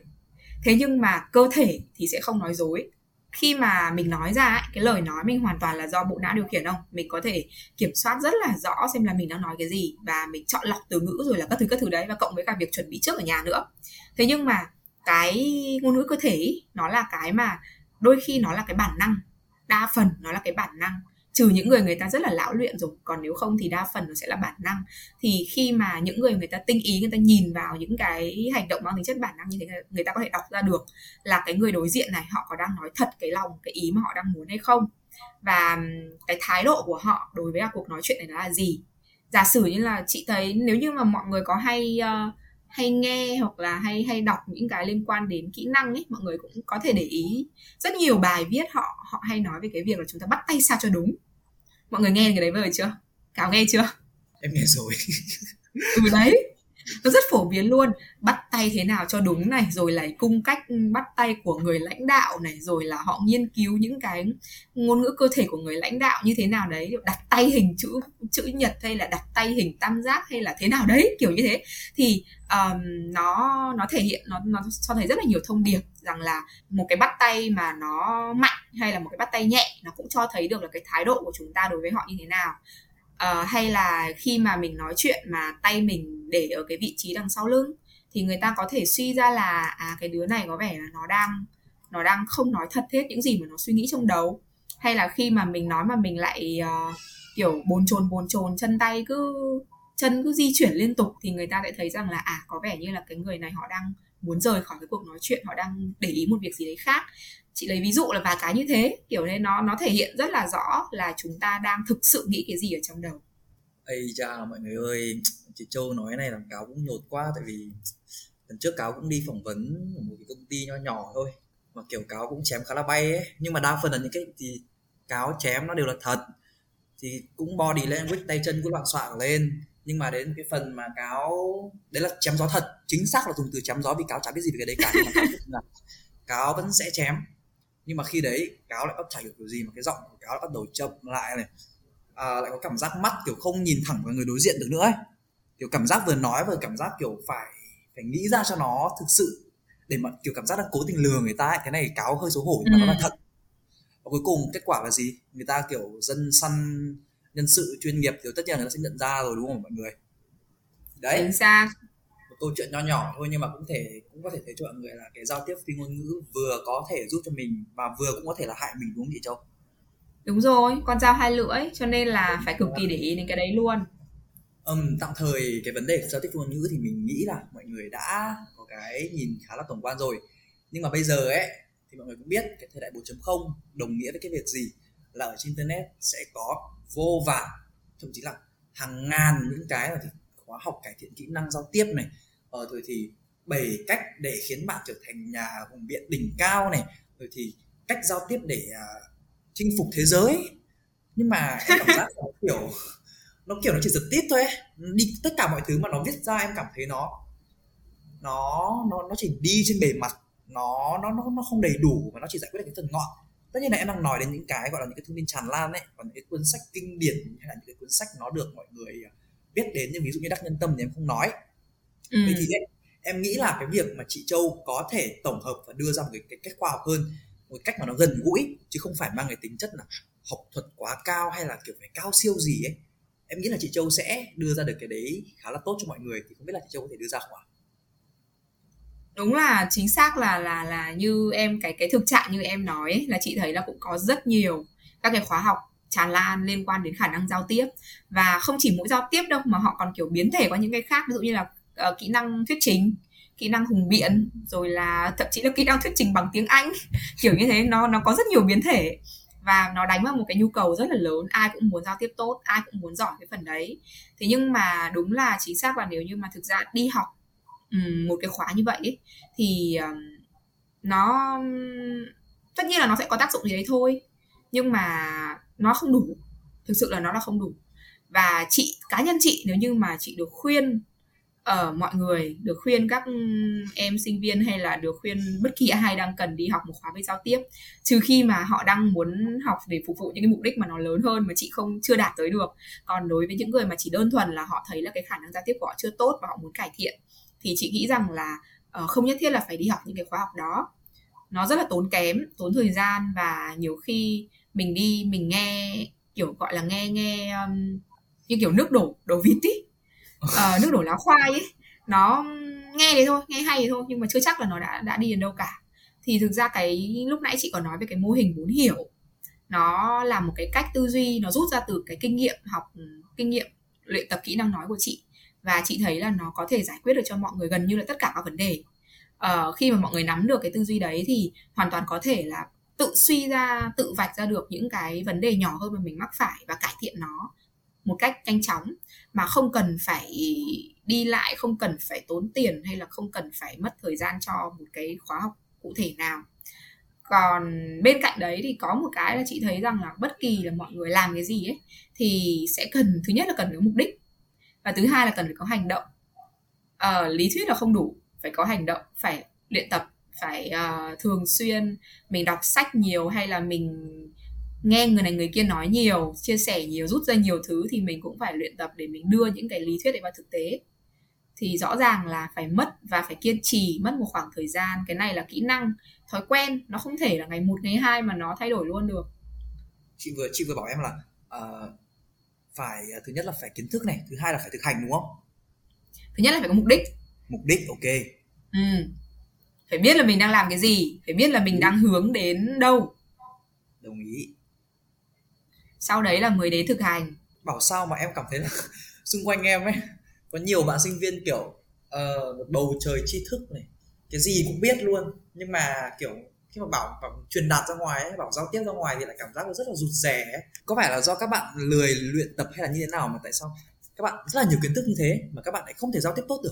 thế nhưng mà cơ thể thì sẽ không nói dối khi mà mình nói ra ấy, cái lời nói mình hoàn toàn là do bộ não điều khiển không? Mình có thể kiểm soát rất là rõ xem là mình đang nói cái gì và mình chọn lọc từ ngữ rồi là các thứ các thứ đấy và cộng với cả việc chuẩn bị trước ở nhà nữa. Thế nhưng mà cái ngôn ngữ cơ thể ấy, nó là cái mà đôi khi nó là cái bản năng đa phần nó là cái bản năng trừ những người người ta rất là lão luyện rồi còn nếu không thì đa phần nó sẽ là bản năng. Thì khi mà những người người ta tinh ý người ta nhìn vào những cái hành động mang tính chất bản năng như thế người ta có thể đọc ra được là cái người đối diện này họ có đang nói thật cái lòng cái ý mà họ đang muốn hay không. Và cái thái độ của họ đối với cuộc nói chuyện này là gì? Giả sử như là chị thấy nếu như mà mọi người có hay uh, hay nghe hoặc là hay hay đọc những cái liên quan đến kỹ năng ấy mọi người cũng có thể để ý. Rất nhiều bài viết họ họ hay nói về cái việc là chúng ta bắt tay sao cho đúng mọi người nghe cái đấy bao giờ chưa? Cáo nghe chưa? Em nghe rồi. Ừ đấy nó rất phổ biến luôn. Bắt tay thế nào cho đúng này rồi là cung cách ừ, bắt tay của người lãnh đạo này rồi là họ nghiên cứu những cái ngôn ngữ cơ thể của người lãnh đạo như thế nào đấy đặt tay hình chữ chữ nhật hay là đặt tay hình tam giác hay là thế nào đấy kiểu như thế. Thì um, nó nó thể hiện nó nó cho thấy rất là nhiều thông điệp rằng là một cái bắt tay mà nó mạnh hay là một cái bắt tay nhẹ nó cũng cho thấy được là cái thái độ của chúng ta đối với họ như thế nào uh, hay là khi mà mình nói chuyện mà tay mình để ở cái vị trí đằng sau lưng thì người ta có thể suy ra là à cái đứa này có vẻ là nó đang nó đang không nói thật hết những gì mà nó suy nghĩ trong đầu. Hay là khi mà mình nói mà mình lại uh, kiểu bồn chồn bồn chồn chân tay cứ chân cứ di chuyển liên tục thì người ta sẽ thấy rằng là à có vẻ như là cái người này họ đang muốn rời khỏi cái cuộc nói chuyện họ đang để ý một việc gì đấy khác chị lấy ví dụ là vài cái như thế, kiểu nên nó nó thể hiện rất là rõ là chúng ta đang thực sự nghĩ cái gì ở trong đầu. Ây cha mọi người ơi, chị châu nói này làm cáo cũng nhột quá, tại vì lần trước cáo cũng đi phỏng vấn ở một cái công ty nho nhỏ thôi, mà kiểu cáo cũng chém khá là bay ấy. Nhưng mà đa phần là những cái thì cáo chém nó đều là thật. Thì cũng body language tay chân cũng loạn soạn lên, nhưng mà đến cái phần mà cáo, đấy là chém gió thật, chính xác là dùng từ chém gió vì cáo chả biết gì về cái đấy cả cáo vẫn sẽ chém nhưng mà khi đấy cáo lại bắt chả hiểu kiểu gì mà cái giọng của cáo lại bắt đầu chậm lại này à, lại có cảm giác mắt kiểu không nhìn thẳng vào người đối diện được nữa ấy. kiểu cảm giác vừa nói vừa cảm giác kiểu phải phải nghĩ ra cho nó thực sự để mà kiểu cảm giác là cố tình lừa người ta ấy. cái này cáo hơi xấu hổ nhưng mà ừ. nó là thật và cuối cùng kết quả là gì người ta kiểu dân săn nhân sự chuyên nghiệp thì tất nhiên là nó sẽ nhận ra rồi đúng không mọi người đấy chính xác câu chuyện nho nhỏ thôi nhưng mà cũng thể cũng có thể thấy cho mọi người là cái giao tiếp phi ngôn ngữ vừa có thể giúp cho mình và vừa cũng có thể là hại mình đúng không chị châu? Đúng rồi con dao hai lưỡi cho nên là phải cực kỳ để ý đến cái đấy luôn. Um, tạm thời cái vấn đề giao tiếp phi ngôn ngữ thì mình nghĩ là mọi người đã có cái nhìn khá là tổng quan rồi. Nhưng mà bây giờ ấy thì mọi người cũng biết cái thời đại 4.0 đồng nghĩa với cái việc gì? Là ở trên internet sẽ có vô vàn thậm chí là hàng ngàn những cái là khóa học cải thiện kỹ năng giao tiếp này ờ, rồi thì bảy cách để khiến bạn trở thành nhà hùng biện đỉnh cao này rồi thì cách giao tiếp để uh, chinh phục thế giới. Nhưng mà em cảm giác nó kiểu nó kiểu nó chỉ giật tít thôi ấy. đi tất cả mọi thứ mà nó viết ra em cảm thấy nó nó nó nó chỉ đi trên bề mặt nó nó nó nó không đầy đủ và nó chỉ giải quyết được cái phần ngọn. Tất nhiên là em đang nói đến những cái gọi là những cái thông tin tràn lan ấy còn những cái cuốn sách kinh điển hay là những cái cuốn sách nó được mọi người à, biết đến như ví dụ như đắc nhân tâm thì em không nói ừ. vậy thì em, em nghĩ là cái việc mà chị châu có thể tổng hợp và đưa ra một cái, cái cách khoa học hơn một cách mà nó gần gũi chứ không phải mang cái tính chất là học thuật quá cao hay là kiểu phải cao siêu gì ấy em nghĩ là chị châu sẽ đưa ra được cái đấy khá là tốt cho mọi người thì không biết là chị châu có thể đưa ra không ạ đúng là chính xác là là là như em cái cái thực trạng như em nói ấy, là chị thấy là cũng có rất nhiều các cái khóa học tràn lan liên quan đến khả năng giao tiếp và không chỉ mỗi giao tiếp đâu mà họ còn kiểu biến thể qua những cái khác ví dụ như là uh, kỹ năng thuyết trình kỹ năng hùng biện rồi là thậm chí là kỹ năng thuyết trình bằng tiếng anh. Kiểu như thế nó nó có rất nhiều biến thể và nó đánh vào một cái nhu cầu rất là lớn. Ai cũng muốn giao tiếp tốt ai cũng muốn giỏi cái phần đấy. Thế nhưng mà đúng là chính xác là nếu như mà thực ra đi học một cái khóa như vậy ấy, thì nó tất nhiên là nó sẽ có tác dụng gì đấy thôi. Nhưng mà nó không đủ thực sự là nó là không đủ. Và chị cá nhân chị nếu như mà chị được khuyên ở uh, mọi người được khuyên các ừ, em sinh viên hay là được khuyên bất kỳ ai đang cần đi học một khóa về giao tiếp trừ khi mà họ đang muốn học để phục vụ những cái mục đích mà nó lớn hơn mà chị không chưa đạt tới được. Còn đối với những người mà chỉ đơn thuần là họ thấy là cái khả năng giao tiếp của họ chưa tốt và họ muốn cải thiện thì chị nghĩ rằng là uh, không nhất thiết là phải đi học những cái khóa học đó. Nó rất là tốn kém tốn thời gian và nhiều khi mình đi mình nghe kiểu gọi là nghe nghe um, như kiểu nước đổ đổ vịt ý uh, nước đổ lá khoai ấy nó nghe đấy thôi nghe hay đấy thôi nhưng mà chưa chắc là nó đã đã đi đến đâu cả. Thì thực ra cái lúc nãy chị còn nói về cái mô hình muốn hiểu nó là một cái cách tư duy nó rút ra từ cái kinh nghiệm học kinh nghiệm luyện tập kỹ năng nói của chị. Và chị thấy là nó có thể giải quyết được cho mọi người gần như là tất cả các vấn đề. Uh, khi mà mọi người nắm được cái tư duy đấy thì hoàn toàn có thể là tự suy ra tự vạch ra được những cái vấn đề nhỏ hơn mà mình mắc phải và cải thiện nó một cách nhanh chóng mà không cần phải đi lại không cần phải tốn tiền hay là không cần phải mất thời gian cho một cái khóa học cụ thể nào. Còn bên cạnh đấy thì có một cái là chị thấy rằng là bất kỳ là mọi người làm cái gì ấy thì sẽ cần thứ nhất là cần có mục đích và thứ hai là cần phải có hành động. Ờ, lý thuyết là không đủ phải có hành động phải luyện tập phải uh, thường xuyên mình đọc sách nhiều hay là mình nghe người này người kia nói nhiều chia sẻ nhiều rút ra nhiều thứ thì mình cũng phải luyện tập để mình đưa những cái lý thuyết đấy vào thực tế. Thì rõ ràng là phải mất và phải kiên trì mất một khoảng thời gian. Cái này là kỹ năng thói quen nó không thể là ngày một ngày hai mà nó thay đổi luôn được. Chị vừa chị vừa bảo em là uh, phải thứ nhất là phải kiến thức này thứ hai là phải thực hành đúng không? Thứ nhất là phải có mục đích. Mục đích ok. Ừ. Phải biết là mình đang làm cái gì phải biết là mình đang hướng đến đâu. Đồng ý sau đấy là mới đến thực hành. Bảo sao mà em cảm thấy là xung quanh em ấy có nhiều bạn sinh viên kiểu uh, bầu trời tri thức này cái gì cũng biết luôn. Nhưng mà kiểu khi mà bảo bảo truyền đạt ra ngoài ấy, bảo giao tiếp ra ngoài thì lại cảm giác rất là rụt rè ấy. có phải là do các bạn lười luyện tập hay là như thế nào mà tại sao các bạn rất là nhiều kiến thức như thế mà các bạn lại không thể giao tiếp tốt được?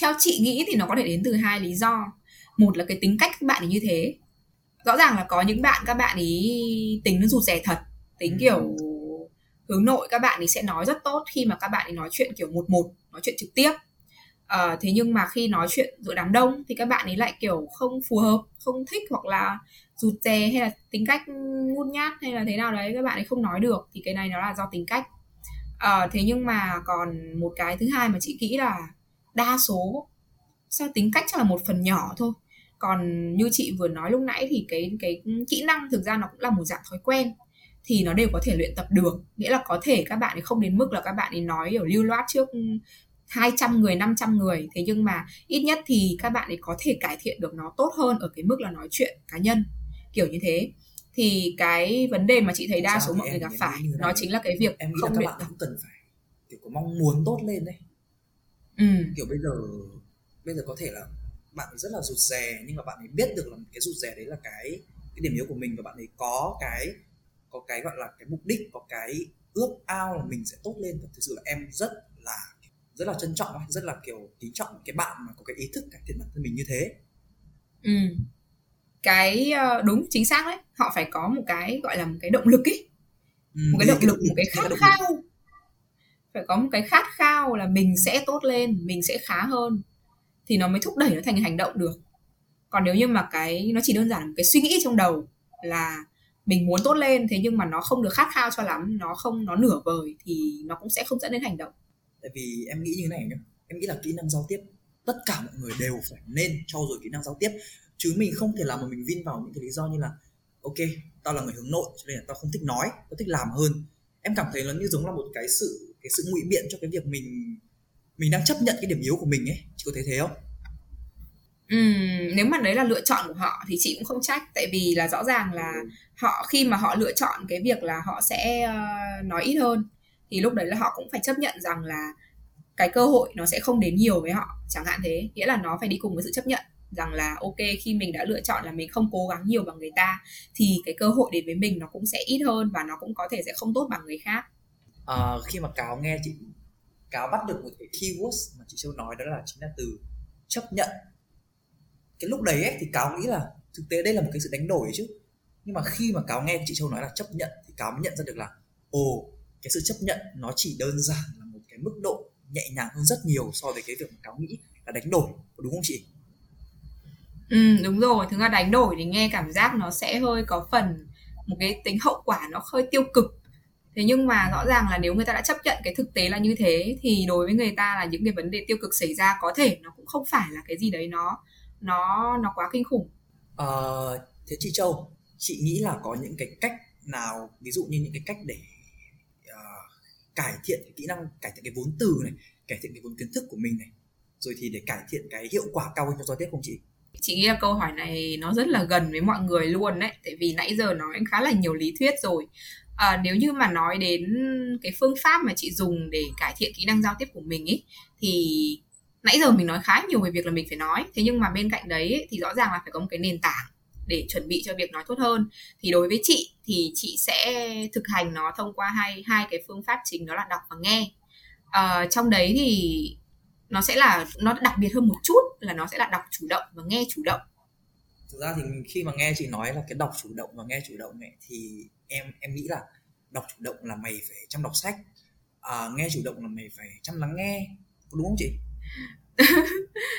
Theo chị nghĩ thì nó có thể đến từ hai lý do. Một là cái tính cách các bạn ấy như thế. Rõ ràng là có những bạn các bạn ấy tính nó rụt rè thật tính ừ. kiểu hướng nội các bạn ấy sẽ nói rất tốt khi mà các bạn ấy nói chuyện kiểu một một nói chuyện trực tiếp. À, thế nhưng mà khi nói chuyện giữa đám đông thì các bạn ấy lại kiểu không phù hợp không thích hoặc là rụt rè hay là tính cách ngut nhát hay là thế nào đấy các bạn ấy không nói được thì cái này nó là do tính cách. À, thế nhưng mà còn một cái thứ hai mà chị nghĩ là đa số sao tính cách chắc là một phần nhỏ thôi. Còn như chị vừa nói lúc nãy thì cái cái kỹ năng thực ra nó cũng là một dạng thói quen thì nó đều có thể luyện tập được. Nghĩa là có thể các bạn ấy không đến mức là các bạn ấy nói kiểu lưu loát trước 200 người, 500 người. Thế nhưng mà ít nhất thì các bạn ấy có thể cải thiện được nó tốt hơn Ở cái mức là nói chuyện cá nhân Kiểu như thế. Thì cái vấn đề mà chị thấy đa số mọi người gặp phải Nó chính là cái việc em nghĩ không là các bạn cũng cần phải Kiểu có mong muốn tốt lên đấy. Ừ. Kiểu bây giờ Bây giờ có thể là bạn ấy rất là rụt rè Nhưng mà bạn ấy biết được là cái rụt rè đấy là cái cái điểm yếu của mình Và bạn ấy có cái có cái gọi là cái mục đích có cái ước ao là mình sẽ tốt lên. Thực sự là em rất là rất là trân trọng rất là kiểu kính trọng cái bạn mà có cái ý thức cải thiện bản thân mình như thế. Ừ. Cái ờ, đúng chính xác đấy. Họ phải có một cái gọi là một cái động lực ấy ừ, một cái động lực một cái khát khao. Phải có một cái khát khao là mình sẽ tốt lên mình sẽ khá hơn. Thì nó mới thúc đẩy nó thành hành động được. Còn nếu như mà cái nó chỉ đơn giản một cái suy nghĩ trong đầu là mình muốn tốt lên, thế nhưng mà nó không được khát khao cho lắm, nó không, nó nửa vời thì nó cũng sẽ không dẫn đến hành động. Tại vì em nghĩ như thế này nhá, em nghĩ là kỹ năng giao tiếp tất cả mọi người đều phải nên trau dồi kỹ năng giao tiếp. Chứ mình không thể làm mà mình vin vào những cái lý do như là, ok, tao là người hướng nội, cho nên là tao không thích nói, tao thích làm hơn. Em cảm thấy nó như giống là một cái sự cái sự ngụy biện cho cái việc mình mình đang chấp nhận cái điểm yếu của mình ấy. Chị có thấy thế không? Uhm, nếu mà đấy là lựa chọn của họ thì chị cũng không trách tại vì là rõ ràng là ừ. họ khi mà họ lựa chọn cái việc là họ sẽ uh, nói ít hơn thì lúc đấy là họ cũng phải chấp nhận rằng là cái cơ hội nó sẽ không đến nhiều với họ chẳng hạn thế. Nghĩa là nó phải đi cùng với sự chấp nhận rằng là ok khi mình đã lựa chọn là mình không cố gắng nhiều bằng người ta thì cái cơ hội đến với mình nó cũng sẽ ít hơn và nó cũng có thể sẽ không tốt bằng người khác. À, khi mà cáo nghe chị cáo bắt được một cái keyword mà chị châu nói đó là chính là từ chấp nhận cái lúc đấy ấy, thì cáo nghĩ là thực tế đây là một cái sự đánh đổi chứ. Nhưng mà khi mà cáo nghe chị châu nói là chấp nhận thì cáo mới nhận ra được là ồ cái sự chấp nhận nó chỉ đơn giản là một cái mức độ nhẹ nhàng hơn rất nhiều so với cái việc mà cáo nghĩ là đánh đổi đúng không chị? Ừ đúng rồi. Thực ra đánh đổi thì nghe cảm giác nó sẽ hơi có phần một cái tính hậu quả nó hơi tiêu cực. Thế nhưng mà rõ ràng là nếu người ta đã chấp nhận cái thực tế là như thế thì đối với người ta là những cái vấn đề tiêu cực xảy ra có thể nó cũng không phải là cái gì đấy nó nó nó quá kinh khủng. Ờ, thế chị châu chị nghĩ là có những cái cách nào ví dụ như những cái cách để uh, cải thiện kỹ năng cải thiện cái vốn từ này cải thiện cái vốn kiến thức của mình này rồi thì để cải thiện cái hiệu quả cao hơn cho giao tiếp không chị? Chị nghĩ là câu hỏi này nó rất là gần với mọi người luôn đấy tại vì nãy giờ nói khá là nhiều lý thuyết rồi. À, nếu như mà nói đến cái phương pháp mà chị dùng để cải thiện kỹ năng giao tiếp của mình ấy thì nãy giờ mình nói khá nhiều về việc là mình phải nói thế nhưng mà bên cạnh đấy thì rõ ràng là phải có một cái nền tảng để chuẩn bị cho việc nói tốt hơn. Thì đối với chị thì chị sẽ thực hành nó thông qua hai hai cái phương pháp chính đó là đọc và nghe. À, trong đấy thì nó sẽ là nó đặc biệt hơn một chút là nó sẽ là đọc chủ động và nghe chủ động. Thực ra thì khi mà nghe chị nói là cái đọc chủ động và nghe chủ động ấy, thì em em nghĩ là đọc chủ động là mày phải chăm đọc sách à, nghe chủ động là mày phải chăm lắng nghe đúng không chị?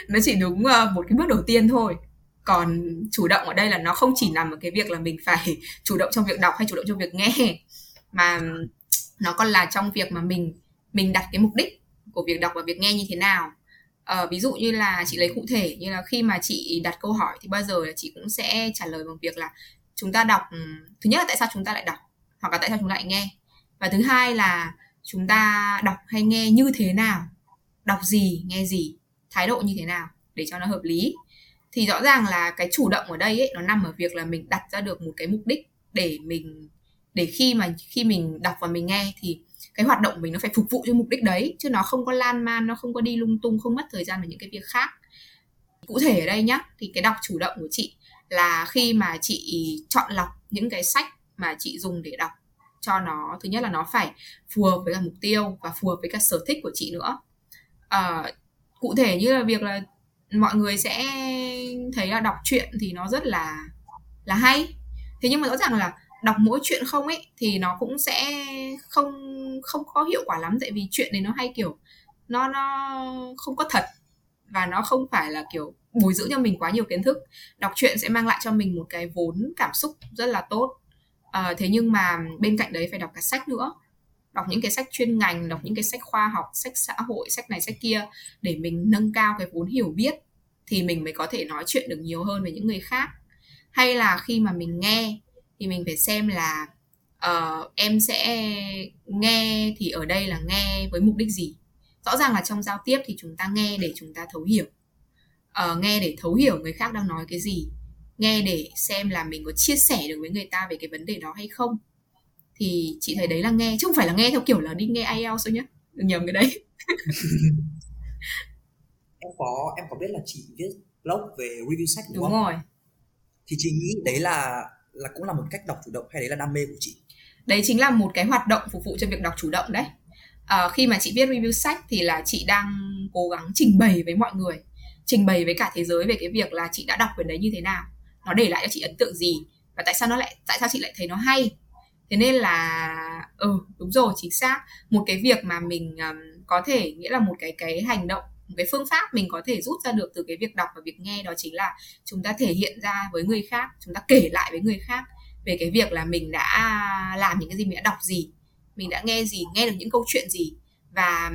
nó chỉ đúng ờ, một cái bước đầu tiên thôi. Còn chủ động ở đây là nó không chỉ nằm ở cái việc là mình phải chủ động trong việc đọc hay chủ động trong việc nghe mà nó còn là trong việc mà mình mình đặt cái mục đích của việc đọc và việc nghe như thế nào. À, ví dụ như là chị lấy cụ thể như là khi mà chị đặt câu hỏi thì bao giờ là chị cũng sẽ trả lời bằng việc là chúng ta đọc thứ nhất là tại sao chúng ta lại đọc hoặc là tại sao chúng ta lại nghe? Và thứ hai là chúng ta đọc hay nghe như thế nào? Đọc gì, nghe gì, thái độ như thế nào để cho nó hợp lý. Thì rõ ràng là cái chủ động ở đây ấy, nó nằm ở việc là mình đặt ra được một cái mục đích để mình, để khi mà, khi mình đọc và mình nghe thì cái hoạt động mình nó phải phục vụ cho mục đích đấy, chứ nó không có lan man, nó không có đi lung tung, không mất thời gian vào những cái việc khác. Cụ thể ở đây nhá, thì cái đọc chủ động của chị là khi mà chị chọn lọc những cái sách mà chị dùng để đọc cho nó, thứ nhất là nó phải phù hợp với cả mục tiêu và phù hợp với cả sở thích của chị nữa uh, cụ thể như là việc là mọi người sẽ thấy là đọc truyện thì nó rất là là hay. Thế nhưng mà rõ ràng là đọc mỗi chuyện không ấy thì nó cũng sẽ không không có hiệu quả lắm. Tại vì chuyện này nó hay kiểu nó nó không có thật và nó không phải là kiểu bồi dưỡng cho mình quá nhiều kiến thức. Đọc truyện sẽ mang lại cho mình một cái vốn cảm xúc rất là tốt. À, thế nhưng mà bên cạnh đấy phải đọc cả sách nữa đọc những cái sách chuyên ngành đọc những cái sách khoa học sách xã hội sách này sách kia để mình nâng cao cái vốn hiểu biết thì mình mới có thể nói chuyện được nhiều hơn với những người khác. Hay là khi mà mình nghe thì mình phải xem là uh, em sẽ nghe thì ở đây là nghe với mục đích gì? Rõ ràng là trong giao tiếp thì chúng ta nghe để chúng ta thấu hiểu. Uh, nghe để thấu hiểu người khác đang nói cái gì. Nghe để xem là mình có chia sẻ được với người ta về cái vấn đề đó hay không thì chị thấy đấy là nghe chứ không phải là nghe theo kiểu là đi nghe IELTS thôi nhá. Đừng nhầm cái đấy. Em có em có biết là chị viết blog về review sách đúng, đúng không? rồi. Thì chị nghĩ đấy là là cũng là một cách đọc chủ động hay đấy là đam mê của chị? Đấy chính là một cái hoạt động phục vụ cho việc đọc chủ động đấy. À, khi mà chị viết review sách thì là chị đang cố gắng trình bày với mọi người trình bày với cả thế giới về cái việc là chị đã đọc quyển đấy như thế nào nó để lại cho chị ấn tượng gì và tại sao nó lại tại sao chị lại thấy nó hay thế nên là ừ đúng rồi chính xác. Một cái việc mà mình um, có thể nghĩa là một cái cái hành động một cái phương pháp mình có thể rút ra được từ cái việc đọc và việc nghe đó chính là chúng ta thể hiện ra với người khác chúng ta kể lại với người khác về cái việc là mình đã làm những cái gì mình đã đọc gì mình đã nghe gì nghe được những câu chuyện gì. Và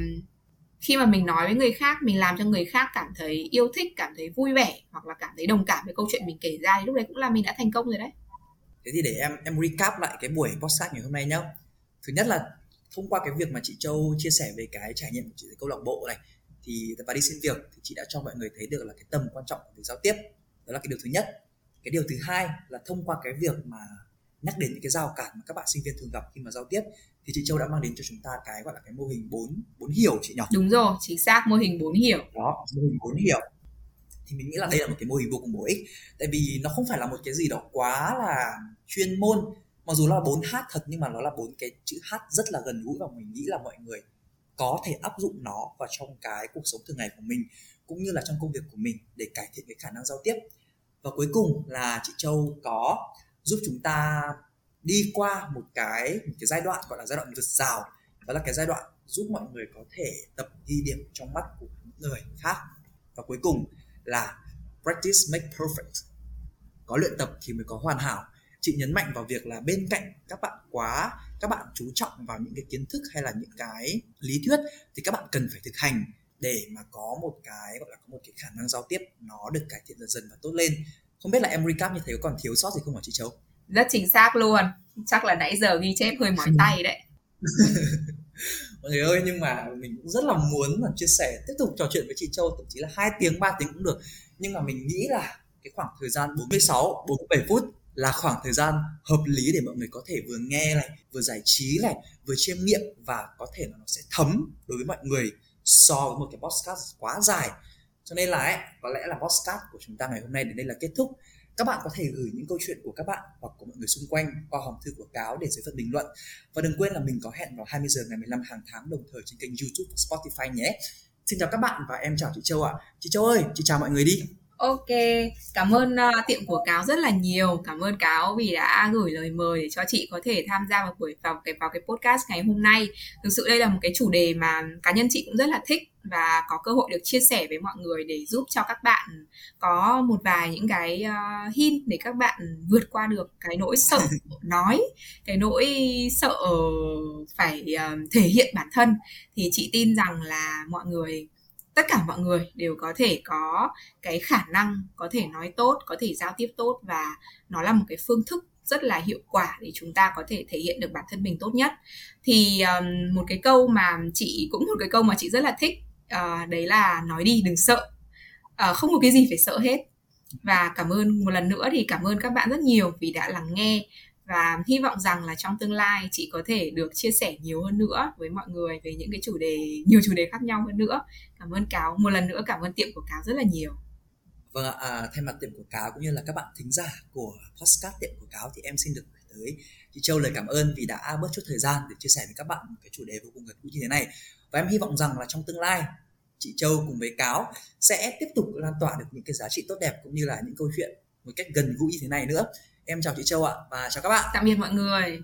khi mà mình nói với người khác mình làm cho người khác cảm thấy yêu thích cảm thấy vui vẻ hoặc là cảm thấy đồng cảm với câu chuyện mình kể ra thì lúc đấy cũng là mình đã thành công rồi đấy thế thì để em em recap lại cái buổi podcast ngày hôm nay nhá. Thứ nhất là thông qua cái việc mà chị Châu chia sẻ về cái trải nghiệm của chị câu lạc bộ này thì và đi xin việc thì chị đã cho mọi người thấy được là cái tầm quan trọng của việc giao tiếp. Đó là cái điều thứ nhất. Cái điều thứ hai là thông qua cái việc mà nhắc đến những cái rào cản mà các bạn sinh viên thường gặp khi mà giao tiếp thì chị Châu đã mang đến cho chúng ta cái gọi là cái mô hình bốn bốn hiểu chị nhỏ đúng rồi chính xác mô hình bốn hiểu. Đó mô hình bốn hiểu thì mình nghĩ là đây là một cái mô hình vô cùng bổ ích. Tại vì nó không phải là một cái gì đó quá là chuyên môn. Mặc dù nó là bốn h thật, nhưng mà nó là bốn cái chữ h rất là gần gũi và mình nghĩ là mọi người có thể áp dụng nó vào trong cái cuộc sống thường ngày của mình, cũng như là trong công việc của mình để cải thiện cái khả năng giao tiếp. Và cuối cùng là chị Châu có giúp chúng ta đi qua một cái một cái giai đoạn gọi là giai đoạn vượt rào. Đó là cái giai đoạn giúp mọi người có thể tập ghi điểm trong mắt của những người khác. Và cuối cùng là practice make perfect. Có luyện tập thì mới có hoàn hảo. Chị nhấn mạnh vào việc là bên cạnh các bạn quá các bạn chú trọng vào những cái kiến thức hay là những cái lý thuyết thì các bạn cần phải thực hành để mà có một cái gọi là có một cái khả năng giao tiếp nó được cải thiện dần dần và tốt lên. Không biết là em recap như thế có còn thiếu sót gì không hả chị Châu? Rất chính xác luôn. Chắc là nãy giờ ghi chép hơi mỏi tay đấy mọi người ơi nhưng mà mình cũng rất là muốn là chia sẻ tiếp tục trò chuyện với chị Châu thậm chí là hai tiếng 3 tiếng cũng được. Nhưng mà mình nghĩ là cái khoảng thời gian 46 47 phút là khoảng thời gian hợp lý để mọi người có thể vừa nghe này vừa giải trí này vừa chiêm nghiệm và có thể là nó sẽ thấm đối với mọi người so với một cái podcast quá dài. Cho nên là ấy, có lẽ là podcast của chúng ta ngày hôm nay đến đây là kết thúc các bạn có thể gửi những câu chuyện của các bạn hoặc của mọi người xung quanh qua hòm thư của cáo để dưới phần bình luận. Và đừng quên là mình có hẹn vào 20 giờ ngày 15 hàng tháng đồng thời trên kênh YouTube và Spotify nhé. Xin chào các bạn và em chào chị Châu ạ. Chị Châu ơi chị chào mọi người đi. Ok, cảm ơn uh, tiệm của cáo rất là nhiều. Cảm ơn cáo vì đã gửi lời mời để cho chị có thể tham gia vào buổi vào cái vào cái podcast ngày hôm nay. Thực sự đây là một cái chủ đề mà cá nhân chị cũng rất là thích và có cơ hội được chia sẻ với mọi người để giúp cho các bạn có một vài những cái uh, hint để các bạn vượt qua được cái nỗi sợ nói, cái nỗi sợ phải uh, thể hiện bản thân. Thì chị tin rằng là mọi người tất cả mọi người đều có thể có cái khả năng có thể nói tốt có thể giao tiếp tốt và nó là một cái phương thức rất là hiệu quả để chúng ta có thể thể hiện được bản thân mình tốt nhất. Thì um, một cái câu mà chị cũng một cái câu mà chị rất là thích uh, đấy là nói đi đừng sợ. Uh, không có cái gì phải sợ hết. Và cảm ơn một lần nữa thì cảm ơn các bạn rất nhiều vì đã lắng nghe và hy vọng rằng là trong tương lai chị có thể được chia sẻ nhiều hơn nữa với mọi người về những cái chủ đề nhiều chủ đề khác nhau hơn nữa. Cảm ơn cáo. Một lần nữa cảm ơn tiệm của cáo rất là nhiều. Vâng ạ à, thay mặt tiệm của cáo cũng như là các bạn thính giả của podcast tiệm của cáo thì em xin được gửi tới chị Châu lời cảm ơn vì đã bớt chút thời gian để chia sẻ với các bạn một cái chủ đề vô cùng gần gũi như thế này. Và em hy vọng rằng là trong tương lai chị Châu cùng với cáo sẽ tiếp tục lan tỏa được những cái giá trị tốt đẹp cũng như là những câu chuyện một cách gần gũi như thế này nữa. Em chào chị Châu ạ và chào các bạn. Tạm biệt mọi người.